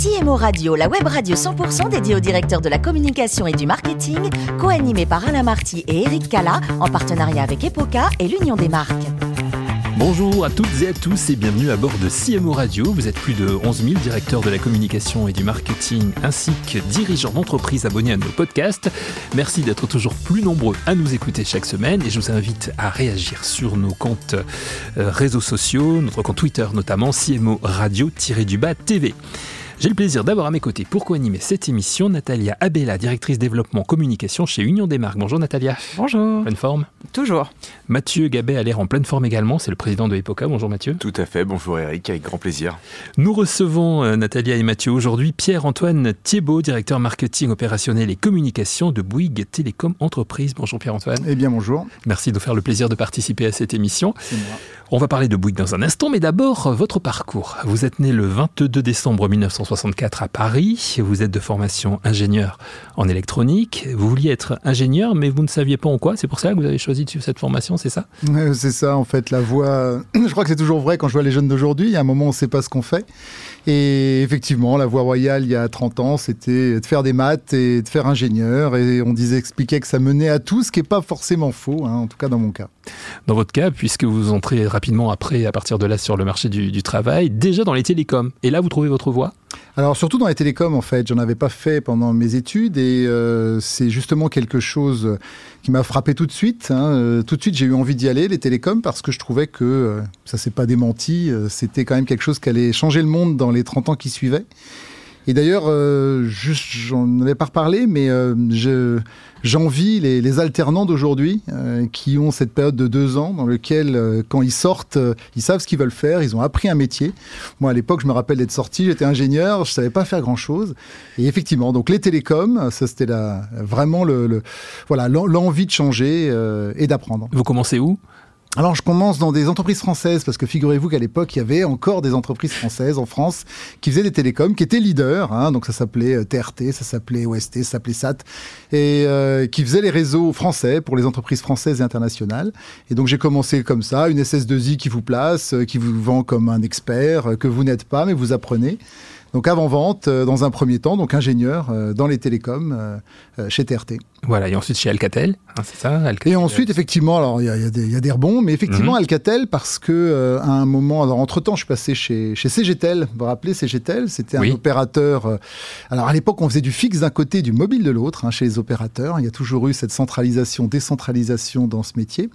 CMO Radio, la web radio 100% dédiée au directeur de la communication et du marketing, co-animée par Alain Marty et Eric Cala, en partenariat avec Epoca et l'Union des marques. Bonjour à toutes et à tous et bienvenue à bord de CMO Radio. Vous êtes plus de 11 000 directeurs de la communication et du marketing ainsi que dirigeants d'entreprises abonnés à nos podcasts. Merci d'être toujours plus nombreux à nous écouter chaque semaine et je vous invite à réagir sur nos comptes euh, réseaux sociaux, notre compte Twitter notamment, CMO Radio-du-bas TV. J'ai le plaisir d'avoir à mes côtés pour co-animer cette émission Natalia Abella, directrice développement communication chez Union des marques. Bonjour Natalia. Bonjour. Pleine forme Toujours. Mathieu Gabet a l'air en pleine forme également, c'est le président de Epoca. Bonjour Mathieu. Tout à fait, bonjour Eric, avec grand plaisir. Nous recevons euh, Natalia et Mathieu aujourd'hui Pierre-Antoine Thiebaud, directeur marketing opérationnel et communication de Bouygues Télécom Entreprise. Bonjour Pierre-Antoine. Eh bien bonjour. Merci de nous faire le plaisir de participer à cette émission. On va parler de Bouygues dans un instant, mais d'abord votre parcours. Vous êtes né le 22 décembre 1964 à Paris. Vous êtes de formation ingénieur en électronique. Vous vouliez être ingénieur, mais vous ne saviez pas en quoi. C'est pour ça que vous avez choisi de suivre cette formation, c'est ça? Euh, C'est ça, en fait, la voie. Je crois que c'est toujours vrai quand je vois les jeunes d'aujourd'hui. Il y a un moment, on ne sait pas ce qu'on fait. Et effectivement, la voie royale, il y a 30 ans, c'était de faire des maths et de faire ingénieur. Et on disait, expliquait que ça menait à tout, ce qui n'est pas forcément faux, hein, en tout cas dans mon cas. Dans votre cas, puisque vous entrez rapidement après, à partir de là, sur le marché du, du travail, déjà dans les télécoms. Et là, vous trouvez votre voie? Alors surtout dans les télécoms en fait, j'en avais pas fait pendant mes études et euh, c'est justement quelque chose qui m'a frappé tout de suite. hein. Euh, tout de suite j'ai eu envie d'y aller, les télécoms, parce que je trouvais que, euh, ça s'est pas démenti, c'était quand même quelque chose qui allait changer le monde dans les 30 ans qui suivaient. Et d'ailleurs, juste, j'en avais pas reparlé, mais je, j'envie les, les alternants d'aujourd'hui euh, qui ont cette période de deux ans dans lequel, euh, quand ils sortent, euh, ils savent ce qu'ils veulent faire, ils ont appris un métier. Moi, à l'époque, je me rappelle d'être sorti, j'étais ingénieur, je savais pas faire grand-chose. Et effectivement, donc les télécoms, ça c'était vraiment le, le- voilà l'en- l'envie de changer euh, et d'apprendre. Vous commencez où? Alors, je commence dans des entreprises françaises parce que figurez-vous qu'à l'époque, il y avait encore des entreprises françaises en France qui faisaient des télécoms, qui étaient leaders. hein, donc, ça s'appelait euh, TRT, ça s'appelait OST, ça s'appelait SAT, et euh, qui faisaient les réseaux français pour les entreprises françaises et internationales. Et donc, j'ai commencé comme ça, une SS2I qui vous place, euh, qui vous vend comme un expert, euh, que vous n'êtes pas, mais vous apprenez. Donc, avant-vente, euh, dans un premier temps, donc ingénieur euh, dans les télécoms euh, euh, chez TRT. Voilà, et ensuite chez Alcatel, hein, c'est ça Alcatel. Et ensuite, effectivement, alors il y, y y a des rebonds, mais effectivement, Mhm. Alcatel, parce que euh, à un moment, alors entre temps, je suis passé chez, chez CGTEL. Vous vous rappelez, CGTEL, c'était Oui. un opérateur. euh, alors à l'époque, on faisait du fixe d'un côté, du mobile de l'autre, hein, chez les opérateurs. Il y a toujours eu cette centralisation, décentralisation dans ce métier.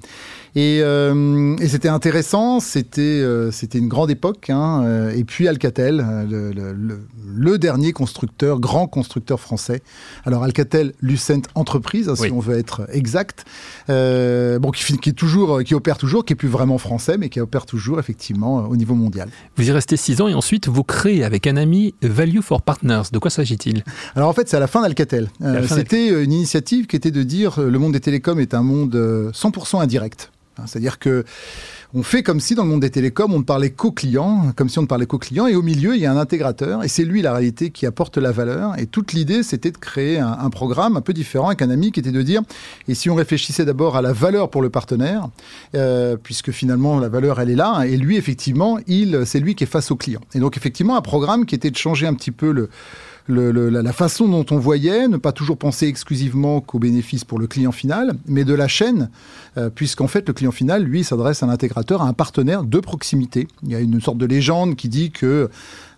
Et, euh, et c'était intéressant, c'était c'était une grande époque. hein, et puis Alcatel, le, le- le- le dernier constructeur, grand constructeur français. Alors Alcatel Lucent Entreprise, hein, si Oui. on veut être exact, euh, bon, qui, est toujours, euh, qui opère toujours, qui est plus vraiment français, mais qui opère toujours effectivement euh, au niveau mondial. Vous y restez six ans et ensuite vous créez avec un ami Value for Partners. De quoi s'agit-il? Alors en fait, c'est à la fin d'Alcatel. Euh, C'était une initiative qui était de dire le monde des télécoms est un monde euh, 100% indirect. Hein, C'est-à-dire que on fait comme si dans le monde des télécoms, on ne parlait qu'aux clients, comme si on ne parlait qu'aux clients, et au milieu, il y a un intégrateur, et c'est lui la réalité qui apporte la valeur. Et toute l'idée, c'était de créer un, programme un peu différent avec un ami qui était de dire, et si on réfléchissait d'abord à la valeur pour le partenaire, euh, puisque finalement la valeur elle est là, et lui effectivement, il, c'est lui qui est face au client. Et donc effectivement, un programme qui était de changer un petit peu le la, façon dont on voyait, ne pas toujours penser exclusivement qu'aux bénéfices pour le client final, mais de la chaîne, euh, puisqu'en fait le client final, lui, s'adresse à un intégrateur, à un partenaire de proximité. Il y a une sorte de légende qui dit que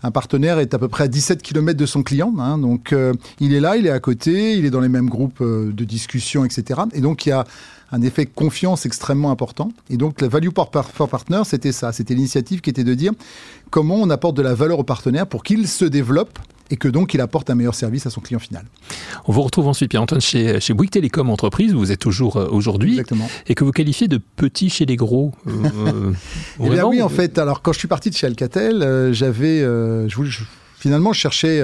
un partenaire est à peu près à 17 km de son client, hein, donc euh, il est là, il est à côté, il est dans les mêmes groupes euh, de discussion, etc. Et donc il y a un effet confiance extrêmement important. Et donc la value for partner, c'était ça, c'était l'initiative qui était de dire comment on apporte de la valeur au partenaire pour qu'il se développe et que donc il apporte un meilleur service à son client final. On vous retrouve ensuite, Pierre-Antoine, chez, chez Bouygues Télécom Entreprise, où vous êtes toujours euh, aujourd'hui, Exactement. et que vous qualifiez de petit chez les gros. Euh, euh, Eh bien oui, en fait, alors quand je suis parti de chez Alcatel, euh, j'avais, euh, je voulais- je- finalement, je cherchais.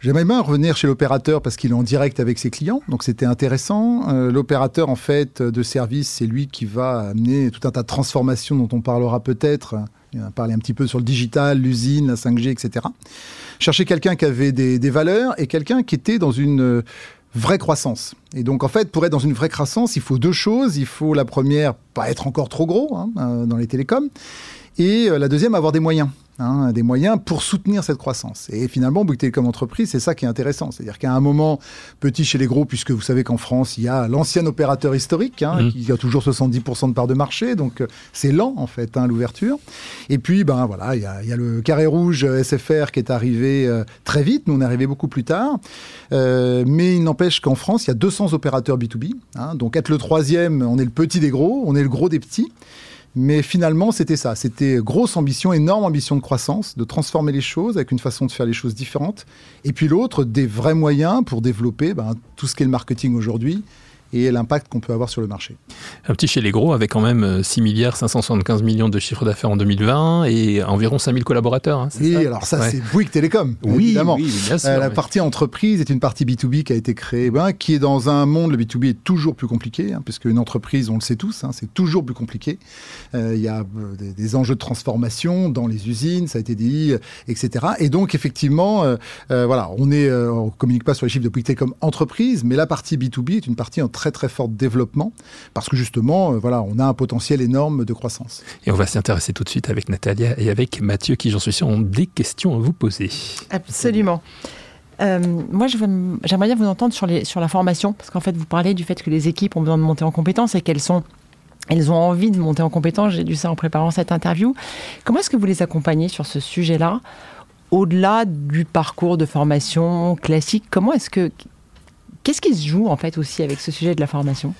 J'aimais bien revenir chez l'opérateur parce qu'il est en direct avec ses clients, donc c'était intéressant. Euh, l'opérateur en fait de service, c'est lui qui va amener tout un tas de transformations dont on parlera peut-être. On a parlé un petit peu sur le digital, l'usine, la 5G, etc. Chercher quelqu'un qui avait des, valeurs et quelqu'un qui était dans une euh, vraie croissance. Et donc, en fait, pour être dans une vraie croissance, il faut deux choses. Il faut, la première, pas être encore trop gros hein, euh, dans les télécoms. Et la deuxième, avoir des moyens. Hein, des moyens pour soutenir cette croissance. Et finalement, Bouygues Télécom Entreprise, c'est ça qui est intéressant. C'est-à-dire qu'à un moment, petit chez les gros, puisque vous savez qu'en France, il y a l'ancien opérateur historique, hein, mmh. qui a toujours 70% de part de marché, donc euh, c'est lent en fait, hein, l'ouverture. Et puis, ben voilà, il y, a, le carré rouge SFR qui est arrivé euh, très vite, nous on est arrivé beaucoup plus tard. Euh, mais il n'empêche qu'en France, il y a 200 opérateurs B2B. donc être le troisième, on est le petit des gros, on est le gros des petits. Mais finalement, c'était ça. C'était grosse ambition, énorme ambition de croissance, de transformer les choses avec une façon de faire les choses différentes. Et puis l'autre, des vrais moyens pour développer ben, tout ce qu'est le marketing aujourd'hui et l'impact qu'on peut avoir sur le marché. Un petit chez les gros avec quand même 6 euh, milliards 575 millions de chiffre d'affaires en 2020 et environ 5000 collaborateurs. Hein, oui, alors ça c'est Bouygues Télécom, oui, évidemment. Oui, bien sûr, euh, la partie entreprise est une partie B2B qui a été créée, ben, qui est dans un monde, le B2B est toujours plus compliqué, hein, puisque une entreprise, on le sait tous, hein, c'est toujours plus compliqué. Euh, il y a des, enjeux de transformation dans les usines, ça a été dit, etc. Et donc effectivement, voilà, on on communique pas sur les chiffres de Bouygues Télécom entreprise, mais la partie B2B est une partie en très très fort développement parce que justement, euh, voilà, on a un potentiel énorme de croissance. Et on va s'y intéresser tout de suite avec Natalia et avec Mathieu qui, j'en suis sûr, ont des questions à vous poser. Absolument. Euh, moi, j'aimerais bien vous entendre sur, les, sur la formation, parce qu'en fait, vous parlez du fait que les équipes ont besoin de monter en compétences et qu'elles sont elles ont envie de monter en compétences. J'ai dû ça en préparant cette interview. Comment est-ce que vous les accompagnez sur ce sujet-là? Au-delà du parcours de formation classique, comment est-ce que Qu'est-ce qui se joue en fait aussi avec ce sujet de la formation?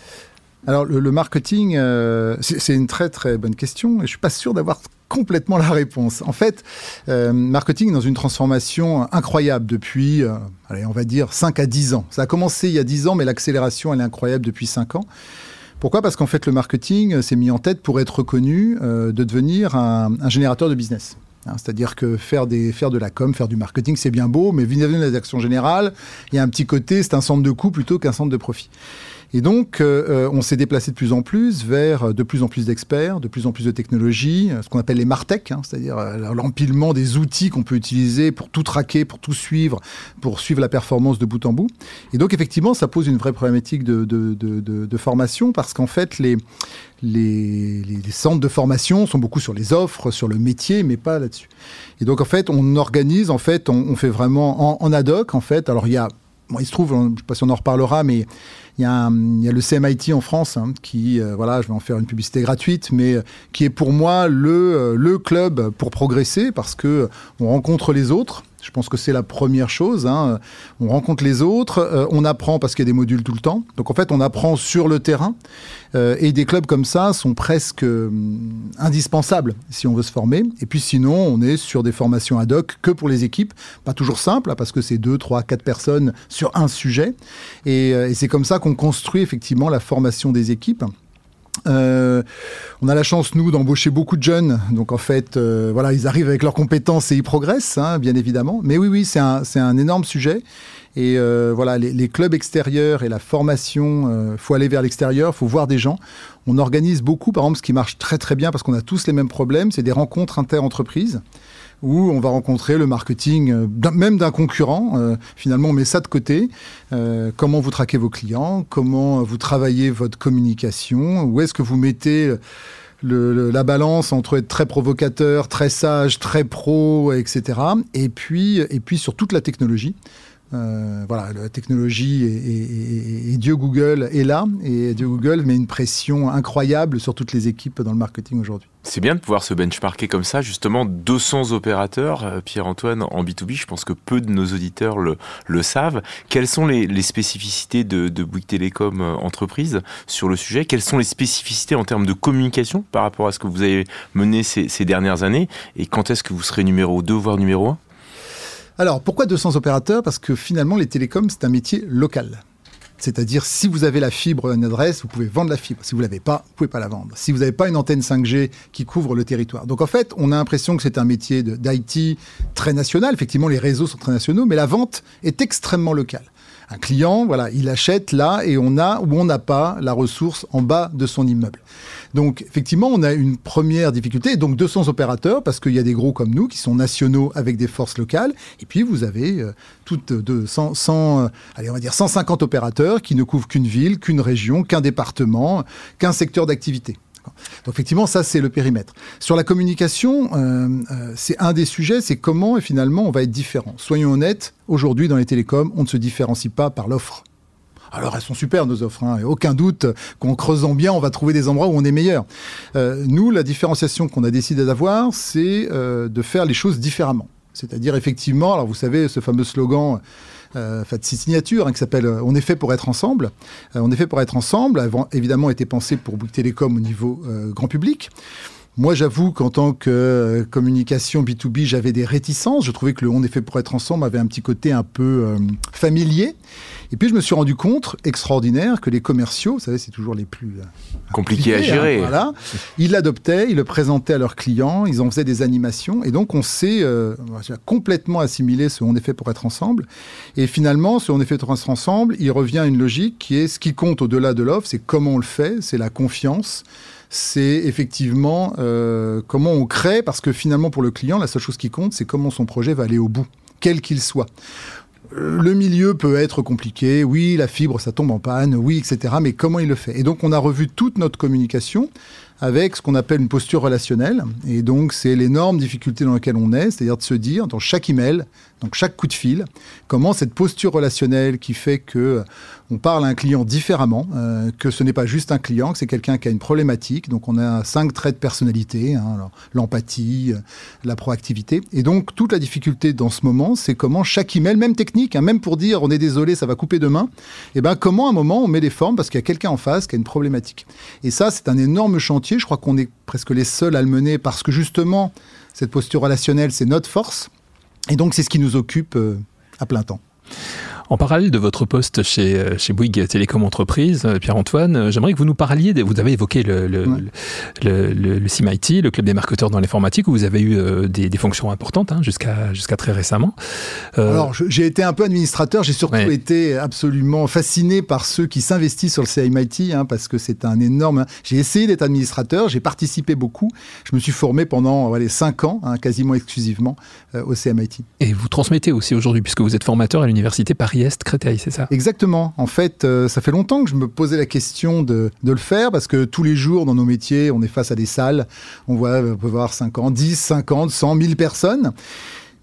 Alors le, marketing, euh, c'est une très très bonne question et je suis pas sûr d'avoir complètement la réponse. En fait, euh, marketing dans une transformation incroyable depuis, euh, allez, on va dire 5 à 10 ans. Ça a commencé il y a 10 ans, mais l'accélération elle est incroyable depuis 5 ans. Pourquoi? Parce qu'en fait le marketing s'est mis en tête pour être reconnu de devenir un générateur de business. Hein, c'est-à-dire que faire, des, de la com, faire du marketing, c'est bien beau, mais vis-à-vis de la direction générale, il y a un petit côté, c'est un centre de coût plutôt qu'un centre de profit. Et donc, euh, euh, on s'est déplacé de plus en plus vers de plus en plus d'experts, de plus en plus de technologies, euh, ce qu'on appelle les Martech, hein, c'est-à-dire l'empilement des outils qu'on peut utiliser pour tout traquer, pour tout suivre, pour suivre la performance de bout en bout. Et donc, effectivement, ça pose une vraie problématique de, formation parce qu'en fait, les, centres de formation sont beaucoup sur les offres, sur le métier, mais pas là-dessus. Et donc, en fait, on organise, en fait, on, on fait vraiment en, en, ad hoc, en fait. Alors, il y a, bon, il se trouve, je ne sais pas si on en reparlera, mais il y, a le CMIT en France hein, qui, euh, voilà, je vais en faire une publicité gratuite, mais euh, qui est pour moi le, euh, le club pour progresser parce que on rencontre les autres. Je pense que c'est la première chose. Hein. On rencontre les autres, on apprend parce qu'il y a des modules tout le temps. Donc en fait, on apprend sur le terrain. et des clubs comme ça sont presque indispensables si on veut se former. Et puis sinon, on est sur des formations ad hoc que pour les équipes. Pas toujours simple, hein, parce que c'est deux, trois, quatre personnes sur un sujet. Et, c'est comme ça qu'on on construit effectivement la formation des équipes. Euh, on a la chance, nous, d'embaucher beaucoup de jeunes. Donc, en fait, euh, voilà, ils arrivent avec leurs compétences et ils progressent, hein, bien évidemment. Mais oui, oui, c'est un, un, énorme sujet. Et euh, voilà, les, clubs extérieurs et la formation, il faut aller vers l'extérieur, faut voir des gens. On organise beaucoup, par exemple, ce qui marche très très bien parce qu'on a tous les mêmes problèmes, c'est des rencontres inter-entreprises où on va rencontrer le marketing, euh, même d'un concurrent. Euh, finalement, on met ça de côté. Euh, comment vous traquez vos clients Comment vous travaillez votre communication Où est-ce que vous mettez la balance entre être très provocateur, très sage, très pro, etc. Et puis, et puis sur toute la technologie. Euh, voilà, la technologie et, Dieu Google est là, et Dieu Google met une pression incroyable sur toutes les équipes dans le marketing aujourd'hui. C'est bien de pouvoir se benchmarker comme ça, justement 200 opérateurs, euh, Pierre-Antoine, en B2B, je pense que peu de nos auditeurs le, savent. Quelles sont les, spécificités de, de Bouygues Télécom euh, entreprise sur le sujet? Quelles sont les spécificités en termes de communication par rapport à ce que vous avez mené ces, ces dernières années? Et quand est-ce que vous serez numéro 2, voire numéro 1 alors, pourquoi 200 opérateurs? Parce que finalement, les télécoms, c'est un métier local. C'est-à-dire, si vous avez la fibre à une adresse, vous pouvez vendre la fibre. Si vous l'avez pas, vous pouvez pas la vendre. Si vous n'avez pas une antenne 5G qui couvre le territoire. Donc, en fait, on a l'impression que c'est un métier d'IT très national. Effectivement, les réseaux sont très nationaux, mais la vente est extrêmement locale. Un client, voilà, il achète là et on a ou on n'a pas la ressource en bas de son immeuble. Donc effectivement, on a une première difficulté, donc 200 opérateurs, parce qu'il y a des gros comme nous qui sont nationaux avec des forces locales, et puis vous avez euh, toutes de 100, 100 euh, allez, on va dire 150 opérateurs qui ne couvrent qu'une ville, qu'une région, qu'un département, qu'un secteur d'activité. Donc effectivement, ça c'est le périmètre. Sur la communication, euh, c'est un des sujets, c'est comment finalement on va être différent. Soyons honnêtes, aujourd'hui dans les télécoms, on ne se différencie pas par l'offre. Alors elles sont super nos offres, hein, et aucun doute qu'en creusant bien, on va trouver des endroits où on est meilleur. Euh, nous, la différenciation qu'on a décidé d'avoir, c'est euh, de faire les choses différemment. C'est-à-dire effectivement, alors vous savez, ce fameux slogan, euh, enfin, cette signature hein, qui s'appelle euh, On est fait pour être ensemble. On est fait pour être ensemble, a évidemment été pensé pour Bouygues Télécom au niveau grand public. Moi, j'avoue qu'en tant que euh, communication B2B, j'avais des réticences. Je trouvais que le On est fait pour être ensemble avait un petit côté un peu euh, familier. Et puis, je me suis rendu compte, extraordinaire, que les commerciaux, vous savez, c'est toujours les plus euh, Compliqué à compliqués, gérer. hein, voilà. Ils l'adoptaient, ils le présentaient à leurs clients, ils en faisaient des animations. Et donc, on s'est euh, complètement assimilé ce On est fait pour être ensemble. Et finalement, ce On est fait pour être ensemble, il revient à une logique qui est ce qui compte au-delà de l'offre, c'est comment on le fait, c'est la confiance c'est effectivement euh, comment on crée, parce que finalement pour le client, la seule chose qui compte, c'est comment son projet va aller au bout, quel qu'il soit. Euh, Le milieu peut être compliqué, oui, la fibre, ça tombe en panne, oui, etc. Mais comment il le fait? Et donc, on a revu toute notre communication avec ce qu'on appelle une posture relationnelle. Et donc, c'est l'énorme difficulté dans laquelle on est, c'est-à-dire de se dire, dans chaque email, donc chaque coup de fil, comment cette posture relationnelle qui fait que on parle à un client différemment, euh, que ce n'est pas juste un client, que c'est quelqu'un qui a une problématique. Donc, on a cinq traits de personnalité, hein, l'empathie, euh, la proactivité. Et donc, toute la difficulté dans ce moment, c'est comment chaque email, même technique, hein, même pour dire on est désolé, ça va couper demain, et ben comment à un moment on met les formes parce qu'il y a quelqu'un en face qui a une problématique. Et ça, c'est un énorme chantier. Je crois qu'on est presque les seuls à le mener parce que justement, cette posture relationnelle, c'est notre force. Et donc, c'est ce qui nous occupe euh, à plein temps. En parallèle de votre poste chez, euh, chez Bouygues Télécom Entreprise, euh, Pierre-Antoine, euh, j'aimerais que vous nous parliez, de- vous avez évoqué le, le, Ouais. le, le- le CIMIT, le Club des marketeurs dans l'informatique, où vous avez eu des, des fonctions importantes hein, jusqu'à jusqu'à très récemment. Euh, Alors, j'ai été un peu administrateur, j'ai surtout Ouais. été absolument fasciné par ceux qui s'investissent sur le CIMIT, hein, parce que c'est un énorme... J'ai essayé d'être administrateur, j'ai participé beaucoup, je me suis formé pendant les cinq ans, hein, quasiment exclusivement, euh, au CIMIT. et vous transmettez aussi aujourd'hui, puisque vous êtes formateur à l'université Paris-Est Créteil, c'est ça? Exactement. En fait, euh, ça fait longtemps que je me posais la question de, le faire parce que tous les jours dans nos métiers, on est face à des salles. On voit, on peut voir 50, 10, 50, 100, 1000 personnes.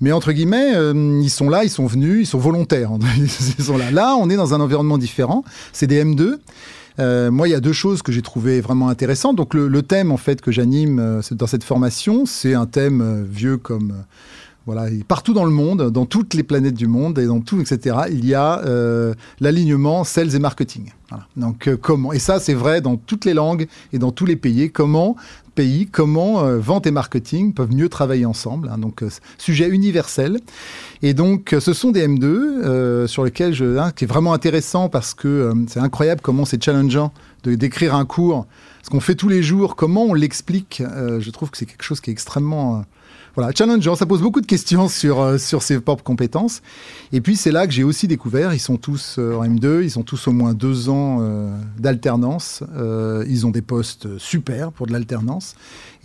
Mais entre guillemets, euh, ils sont là, ils sont venus, ils sont volontaires. Ils sont là. Là, on est dans un environnement différent. C'est des M2. Euh, moi, il y a deux choses que j'ai trouvées vraiment intéressantes. Donc, le, thème en fait que j'anime dans cette formation, c'est un thème vieux comme voilà, partout dans le monde, dans toutes les planètes du monde et dans tout, etc. Il y a euh, l'alignement sales et marketing. Donc, euh, comment Et ça, c'est vrai dans toutes les langues et dans tous les pays. Comment pays, comment euh, vente et marketing peuvent mieux travailler ensemble. hein. donc, euh, sujet universel. Et donc, ce sont des M2 euh, sur lesquels je, hein, qui est vraiment intéressant parce que c'est incroyable comment c'est challengeant de d'écrire un cours. Ce qu'on fait tous les jours, comment on l'explique. je trouve que c'est quelque chose qui est extrêmement voilà, challengeant. Ça pose beaucoup de questions sur euh, sur ses propres compétences. Et puis c'est là que j'ai aussi découvert. Ils sont tous euh, en M2. Ils ont tous au moins deux ans euh, d'alternance. Ils ont des postes super pour de l'alternance.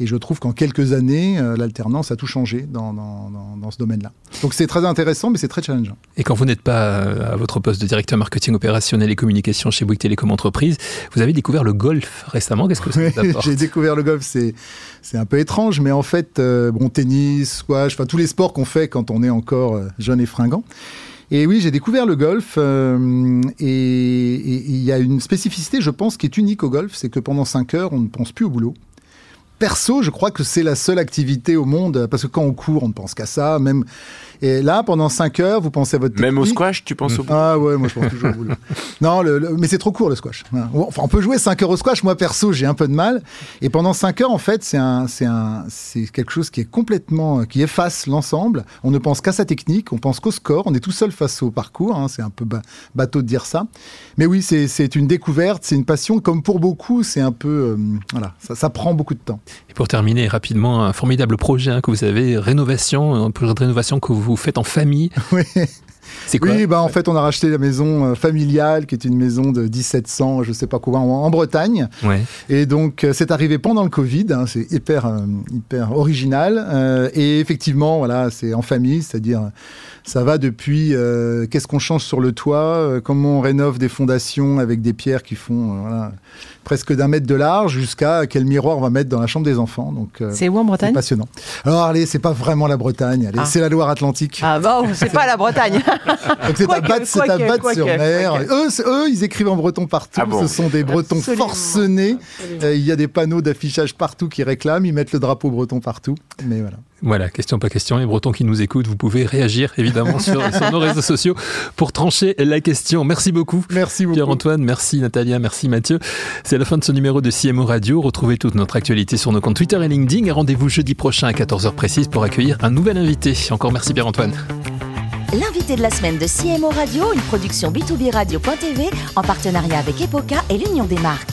Et je trouve qu'en quelques années, l'alternance a tout changé dans, dans, dans, dans ce domaine-là. Donc c'est très intéressant, mais c'est très challengeant. Et quand vous n'êtes pas à votre poste de directeur marketing opérationnel et communication chez Bouygues Télécom Entreprise, vous avez découvert le golf récemment. Qu'est-ce que ça vous apporte? J'ai découvert le golf, c'est c'est un peu étrange, mais en fait, bon, tennis, squash, enfin tous les sports qu'on fait quand on est encore euh, jeune et fringant. Et oui, j'ai découvert le golf euh, et il y a une spécificité, je pense, qui est unique au golf, c'est que pendant 5 heures, on ne pense plus au boulot. Perso, je crois que c'est la seule activité au monde, parce que quand on court, on ne pense qu'à ça. Même et là, pendant 5 heures, vous pensez à votre Même au squash, tu penses au bout Ah ouais, moi je pense toujours au boulot. Non, le, le- mais c'est trop court le squash. Voilà. Enfin, on peut jouer 5 heures au squash. Moi perso, j'ai un peu de mal. Et pendant 5 heures, en fait, c'est un, c'est un, c'est quelque chose qui est complètement, qui efface l'ensemble. On ne pense qu'à sa technique, on pense qu'au score. On est tout seul face au parcours. hein. C'est un peu ba- bateau de dire ça. Mais oui, c'est, c'est une découverte, c'est une passion. Comme pour beaucoup, c'est un peu, euh, voilà, ça, ça prend beaucoup de temps. Et pour terminer rapidement, un formidable projet hein, que vous avez, rénovation, un projet de rénovation que vous faites en famille. C'est quoi Oui, bah en fait, on a racheté la maison euh, familiale, qui est une maison de 1700, je sais pas quoi, en, en Bretagne. Ouais. Et donc, euh, c'est arrivé pendant le Covid. hein, c'est hyper, euh, hyper original. Euh, et effectivement, voilà, c'est en famille, c'est-à-dire, ça va depuis euh, qu'est-ce qu'on change sur le toit, euh, comment on rénove des fondations avec des pierres qui font euh, voilà, presque d'un mètre de large, jusqu'à quel miroir on va mettre dans la chambre des enfants. Donc, euh, C'est où en c'est Bretagne passionnant. Alors, allez, c'est pas vraiment la Bretagne, allez, Ah. c'est la Loire-Atlantique. Ah bon, c'est pas la Bretagne. Donc c'est à battre, c'est à battre sur mer. Eux, eux, ils écrivent en breton partout. Ah bon Ce sont des bretons Absolument. forcenés. Euh, Il y a des panneaux d'affichage partout qui réclament. Ils mettent le drapeau breton partout. Mais voilà. Voilà, question pas question. Les Bretons qui nous écoutent, vous pouvez réagir évidemment sur, sur nos réseaux sociaux pour trancher la question. Merci beaucoup. Merci beaucoup. Pierre-Antoine, merci Natalia, merci Mathieu. C'est la fin de ce numéro de CMO Radio. Retrouvez toute notre actualité sur nos comptes Twitter et LinkedIn et rendez-vous jeudi prochain à 14h précise pour accueillir un nouvel invité. Encore merci Pierre-Antoine. L'invité de la semaine de CMO Radio, une production B2B Radio.tv en partenariat avec Epoca et l'Union des marques.